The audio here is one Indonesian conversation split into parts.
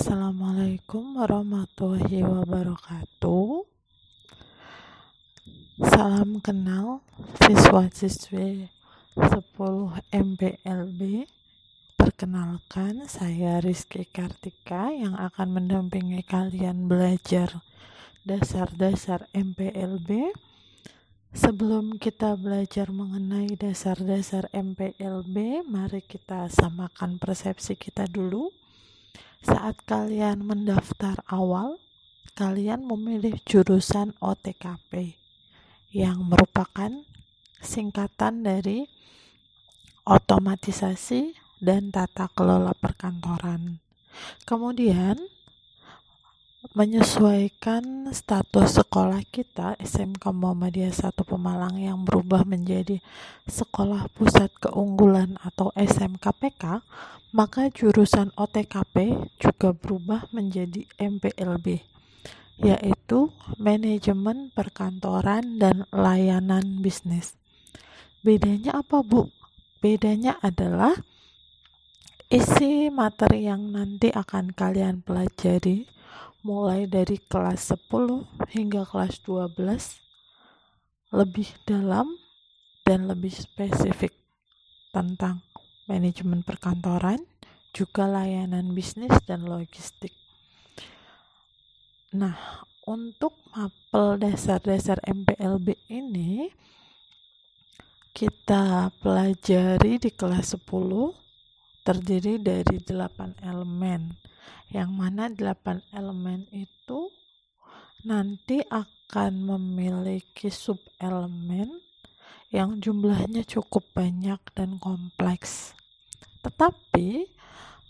Assalamualaikum warahmatullahi wabarakatuh. Salam kenal siswa-siswi 10 MPLB. Perkenalkan, saya Rizky Kartika yang akan mendampingi kalian belajar dasar-dasar MPLB. Sebelum kita belajar mengenai dasar-dasar MPLB, mari kita samakan persepsi kita dulu. Saat kalian mendaftar awal, kalian memilih jurusan OTKP yang merupakan singkatan dari otomatisasi dan tata kelola perkantoran. Kemudian, menyesuaikan status sekolah kita SMK Muhammadiyah 1 Pemalang yang berubah menjadi Sekolah Pusat Keunggulan atau SMKPK, maka jurusan OTKP juga berubah menjadi MPLB yaitu manajemen perkantoran dan layanan bisnis. Bedanya apa, Bu? Bedanya adalah isi materi yang nanti akan kalian pelajari mulai dari kelas 10 hingga kelas 12 lebih dalam dan lebih spesifik tentang manajemen perkantoran, juga layanan bisnis dan logistik. Nah, untuk mapel dasar-dasar MPLB ini kita pelajari di kelas 10 terdiri dari 8 elemen. Yang mana 8 elemen itu nanti akan memiliki sub elemen yang jumlahnya cukup banyak dan kompleks. Tetapi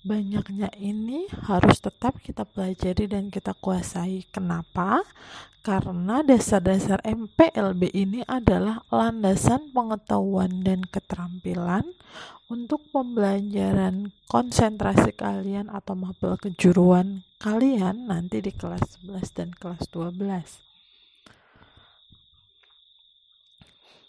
banyaknya ini harus tetap kita pelajari dan kita kuasai. Kenapa? Karena dasar-dasar MPLB ini adalah landasan pengetahuan dan keterampilan untuk pembelajaran konsentrasi kalian atau mapel kejuruan kalian nanti di kelas 11 dan kelas 12.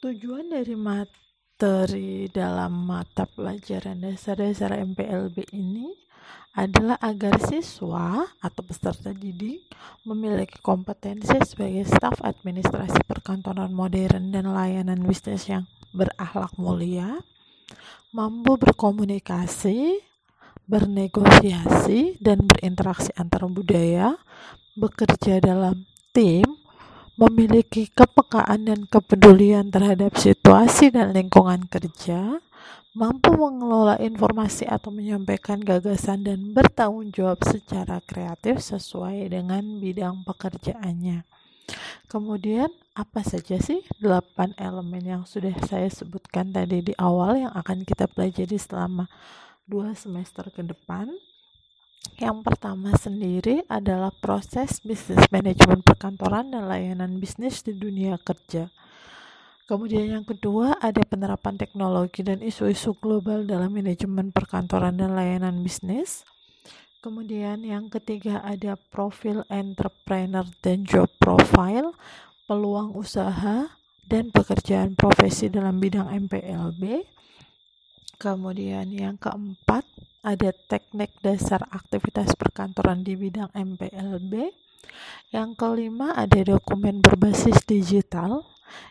Tujuan dari mat materi dalam mata pelajaran dasar-dasar MPLB ini adalah agar siswa atau peserta didik memiliki kompetensi sebagai staf administrasi perkantoran modern dan layanan bisnis yang berakhlak mulia, mampu berkomunikasi, bernegosiasi, dan berinteraksi antar budaya, bekerja dalam tim, memiliki kepekaan dan kepedulian terhadap situasi dan lingkungan kerja, mampu mengelola informasi atau menyampaikan gagasan dan bertanggung jawab secara kreatif sesuai dengan bidang pekerjaannya. Kemudian, apa saja sih delapan elemen yang sudah saya sebutkan tadi di awal yang akan kita pelajari selama dua semester ke depan? Yang pertama sendiri adalah proses bisnis manajemen perkantoran dan layanan bisnis di dunia kerja. Kemudian yang kedua ada penerapan teknologi dan isu-isu global dalam manajemen perkantoran dan layanan bisnis. Kemudian yang ketiga ada profil entrepreneur dan job profile, peluang usaha dan pekerjaan profesi dalam bidang MPLB. Kemudian yang keempat ada teknik dasar aktivitas perkantoran di bidang MPLB. Yang kelima ada dokumen berbasis digital.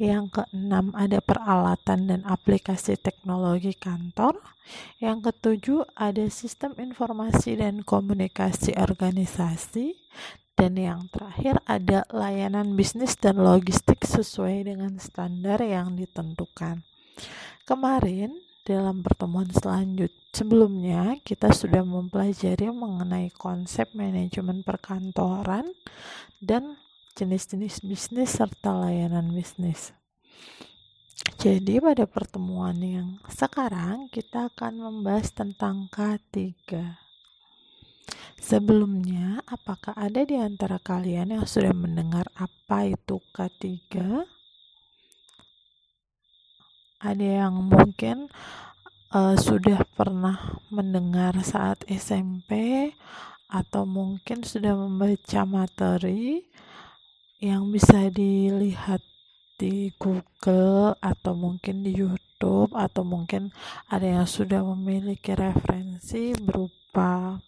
Yang keenam ada peralatan dan aplikasi teknologi kantor. Yang ketujuh ada sistem informasi dan komunikasi organisasi. Dan yang terakhir ada layanan bisnis dan logistik sesuai dengan standar yang ditentukan. Kemarin dalam pertemuan selanjutnya sebelumnya kita sudah mempelajari mengenai konsep manajemen perkantoran dan jenis-jenis bisnis serta layanan bisnis. Jadi pada pertemuan yang sekarang kita akan membahas tentang K3. Sebelumnya, apakah ada di antara kalian yang sudah mendengar apa itu K3? Ada yang mungkin uh, sudah pernah mendengar saat SMP atau mungkin sudah membaca materi yang bisa dilihat di Google atau mungkin di YouTube atau mungkin ada yang sudah memiliki referensi berupa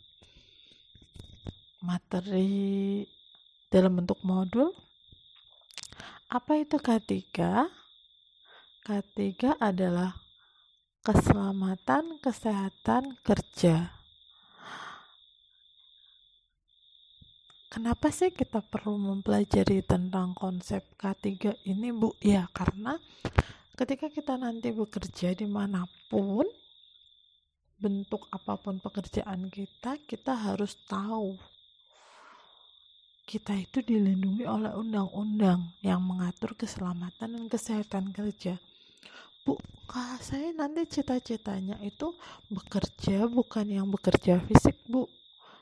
materi dalam bentuk modul. Apa itu K3? K3 adalah keselamatan kesehatan kerja. Kenapa sih kita perlu mempelajari tentang konsep K3 ini, Bu? Ya, karena ketika kita nanti bekerja di mana pun, bentuk apa pun pekerjaan kita, kita harus tahu kita itu dilindungi oleh undang-undang yang mengatur keselamatan dan kesehatan kerja. Bu, kak saya nanti cita-citanya itu bekerja bukan yang bekerja fisik, Bu.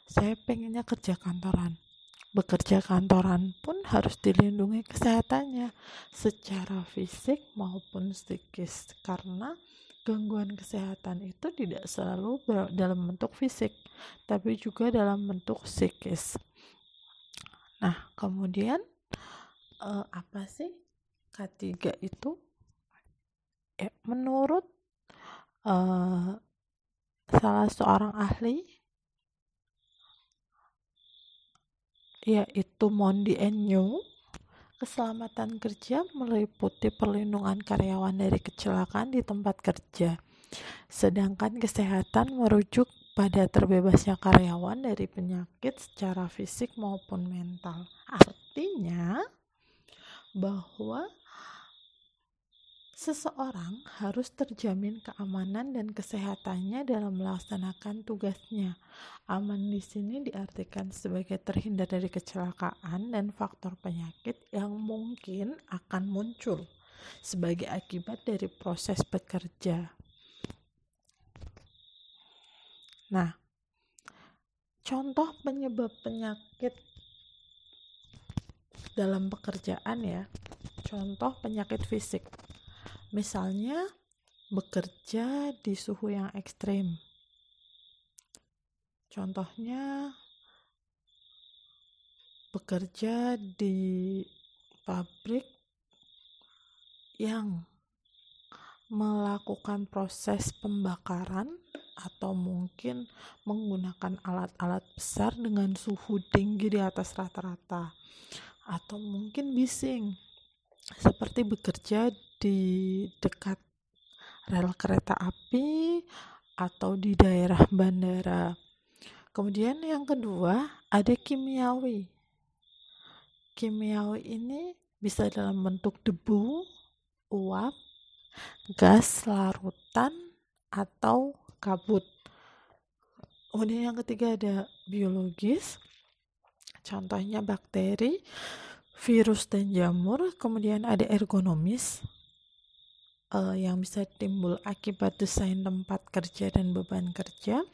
Saya pengennya kerja kantoran. Bekerja kantoran pun harus dilindungi kesehatannya secara fisik maupun psikis karena gangguan kesehatan itu tidak selalu dalam bentuk fisik tapi juga dalam bentuk psikis. Nah kemudian eh, apa sih K3 itu menurut eh, salah seorang ahli yaitu Mondi Enyu. Keselamatan kerja meliputi perlindungan karyawan dari kecelakaan di tempat kerja. Sedangkan kesehatan merujuk pada terbebasnya karyawan dari penyakit secara fisik maupun mental. Artinya bahwa Seseorang harus terjamin keamanan dan kesehatannya dalam melaksanakan tugasnya. Aman di sini diartikan sebagai terhindar dari kecelakaan dan faktor penyakit yang mungkin akan muncul sebagai akibat dari proses bekerja. Nah, contoh penyebab penyakit dalam pekerjaan ya. Contoh penyakit fisik Misalnya, bekerja di suhu yang ekstrim. Contohnya, bekerja di pabrik yang melakukan proses pembakaran atau mungkin menggunakan alat-alat besar dengan suhu tinggi di atas rata-rata atau mungkin bising seperti bekerja di dekat rel kereta api atau di daerah bandara. Kemudian yang kedua ada kimiawi. Kimiawi ini bisa dalam bentuk debu, uap, gas larutan atau kabut. Kemudian yang ketiga ada biologis. Contohnya bakteri, virus dan jamur. Kemudian ada ergonomis uh, yang bisa timbul akibat desain tempat kerja dan beban kerja.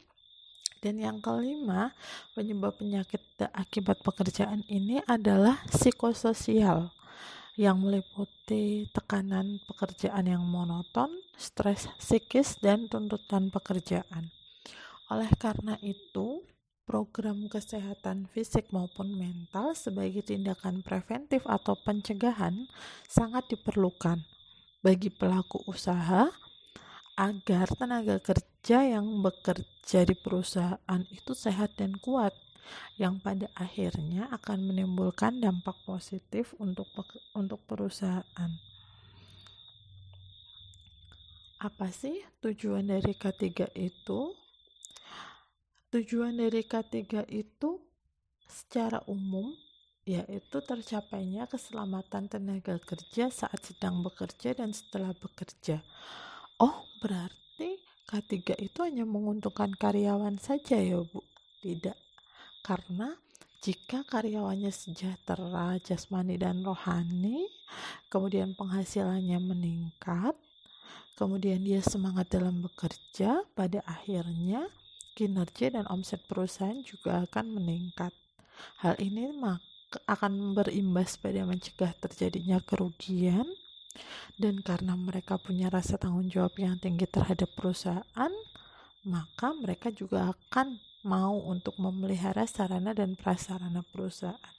Dan yang kelima, penyebab penyakit akibat pekerjaan ini adalah psikososial yang meliputi tekanan pekerjaan yang monoton, stres psikis, dan tuntutan pekerjaan. Oleh karena itu, program kesehatan fisik maupun mental sebagai tindakan preventif atau pencegahan sangat diperlukan bagi pelaku usaha agar tenaga kerja yang bekerja di perusahaan itu sehat dan kuat yang pada akhirnya akan menimbulkan dampak positif untuk untuk perusahaan. Apa sih tujuan dari K3 itu? Tujuan dari K3 itu secara umum yaitu tercapainya keselamatan tenaga kerja saat sedang bekerja dan setelah bekerja. Oh, berarti K3 itu hanya menguntungkan karyawan saja ya, Bu? Tidak. Karena jika karyawannya sejahtera jasmani dan rohani, kemudian penghasilannya meningkat, kemudian dia semangat dalam bekerja, pada akhirnya kinerja dan omset perusahaan juga akan meningkat. Hal ini maka akan berimbas pada mencegah terjadinya kerugian dan karena mereka punya rasa tanggung jawab yang tinggi terhadap perusahaan maka mereka juga akan mau untuk memelihara sarana dan prasarana perusahaan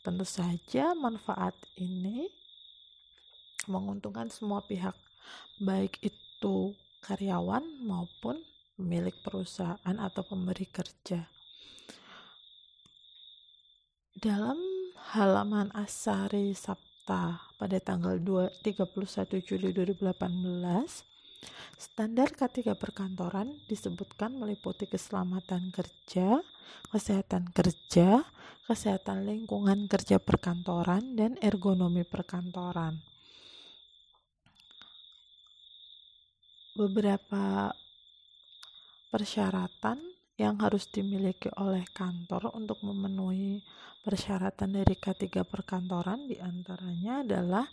tentu saja manfaat ini menguntungkan semua pihak baik itu karyawan maupun pemilik perusahaan atau pemberi kerja dalam halaman Asari Sabta pada tanggal 2, 31 Juli 2018 Standar K3 perkantoran disebutkan meliputi keselamatan kerja, kesehatan kerja, kesehatan lingkungan kerja perkantoran, dan ergonomi perkantoran. Beberapa persyaratan yang harus dimiliki oleh kantor untuk memenuhi persyaratan dari K3 perkantoran di antaranya adalah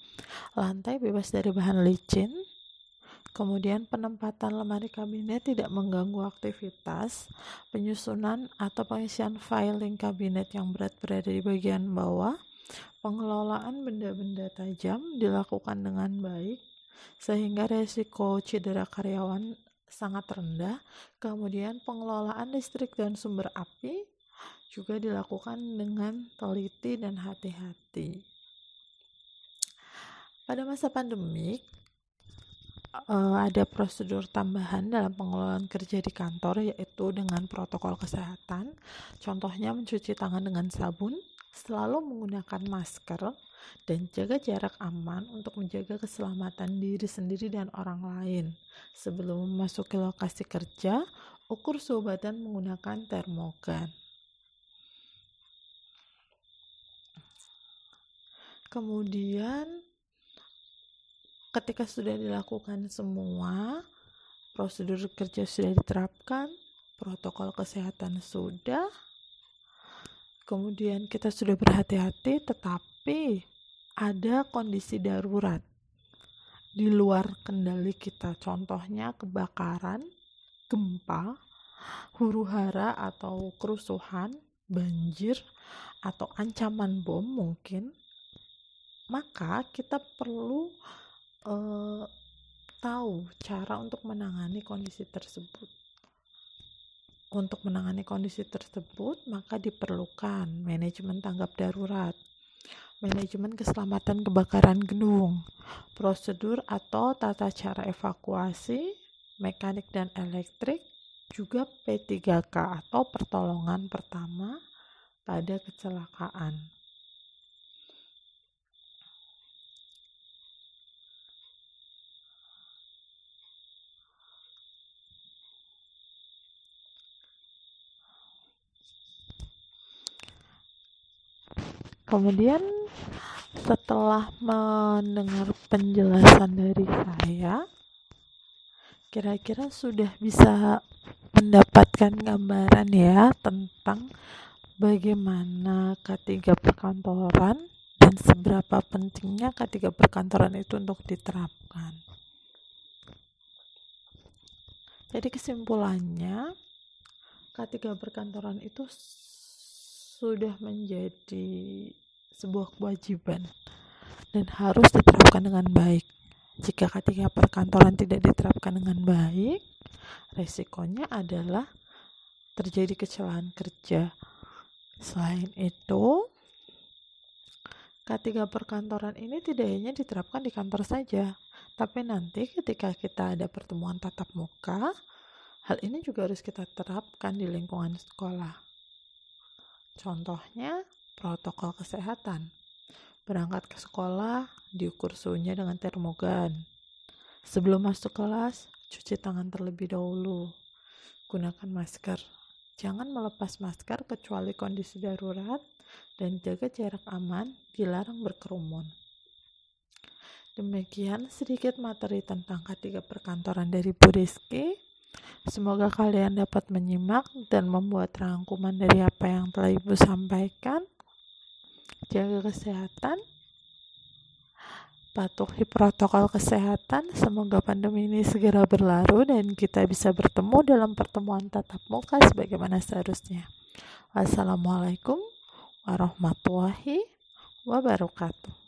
lantai bebas dari bahan licin, Kemudian penempatan lemari kabinet tidak mengganggu aktivitas, penyusunan atau pengisian filing kabinet yang berat berada di bagian bawah, pengelolaan benda-benda tajam dilakukan dengan baik, sehingga resiko cedera karyawan sangat rendah. Kemudian pengelolaan listrik dan sumber api juga dilakukan dengan teliti dan hati-hati. Pada masa pandemik, uh, ada prosedur tambahan dalam pengelolaan kerja di kantor yaitu dengan protokol kesehatan. Contohnya mencuci tangan dengan sabun, selalu menggunakan masker dan jaga jarak aman untuk menjaga keselamatan diri sendiri dan orang lain. Sebelum memasuki lokasi kerja, ukur suhu badan menggunakan termogan. Kemudian ketika sudah dilakukan semua prosedur kerja sudah diterapkan protokol kesehatan sudah kemudian kita sudah berhati-hati tetapi ada kondisi darurat di luar kendali kita contohnya kebakaran gempa huru hara atau kerusuhan banjir atau ancaman bom mungkin maka kita perlu uh, tahu cara untuk menangani kondisi tersebut. Untuk menangani kondisi tersebut, maka diperlukan manajemen tanggap darurat, manajemen keselamatan kebakaran gedung, prosedur atau tata cara evakuasi, mekanik dan elektrik, juga P3K atau pertolongan pertama pada kecelakaan. Kemudian setelah mendengar penjelasan dari saya kira-kira sudah bisa mendapatkan gambaran ya tentang bagaimana K3 perkantoran dan seberapa pentingnya K3 perkantoran itu untuk diterapkan. Jadi kesimpulannya K3 perkantoran itu sudah menjadi sebuah kewajiban dan harus diterapkan dengan baik. Jika ketika perkantoran tidak diterapkan dengan baik, resikonya adalah terjadi kecelakaan kerja. Selain itu, K3 perkantoran ini tidak hanya diterapkan di kantor saja, tapi nanti ketika kita ada pertemuan tatap muka, hal ini juga harus kita terapkan di lingkungan sekolah. Contohnya, protokol kesehatan. Berangkat ke sekolah, diukur suhunya dengan termogan. Sebelum masuk kelas, cuci tangan terlebih dahulu. Gunakan masker. Jangan melepas masker kecuali kondisi darurat dan jaga jarak aman, dilarang berkerumun. Demikian sedikit materi tentang K3 perkantoran dari Bu Rizky. Semoga kalian dapat menyimak dan membuat rangkuman dari apa yang telah Ibu sampaikan jaga kesehatan, patuhi protokol kesehatan. Semoga pandemi ini segera berlalu dan kita bisa bertemu dalam pertemuan tatap muka sebagaimana seharusnya. Wassalamualaikum warahmatullahi wabarakatuh.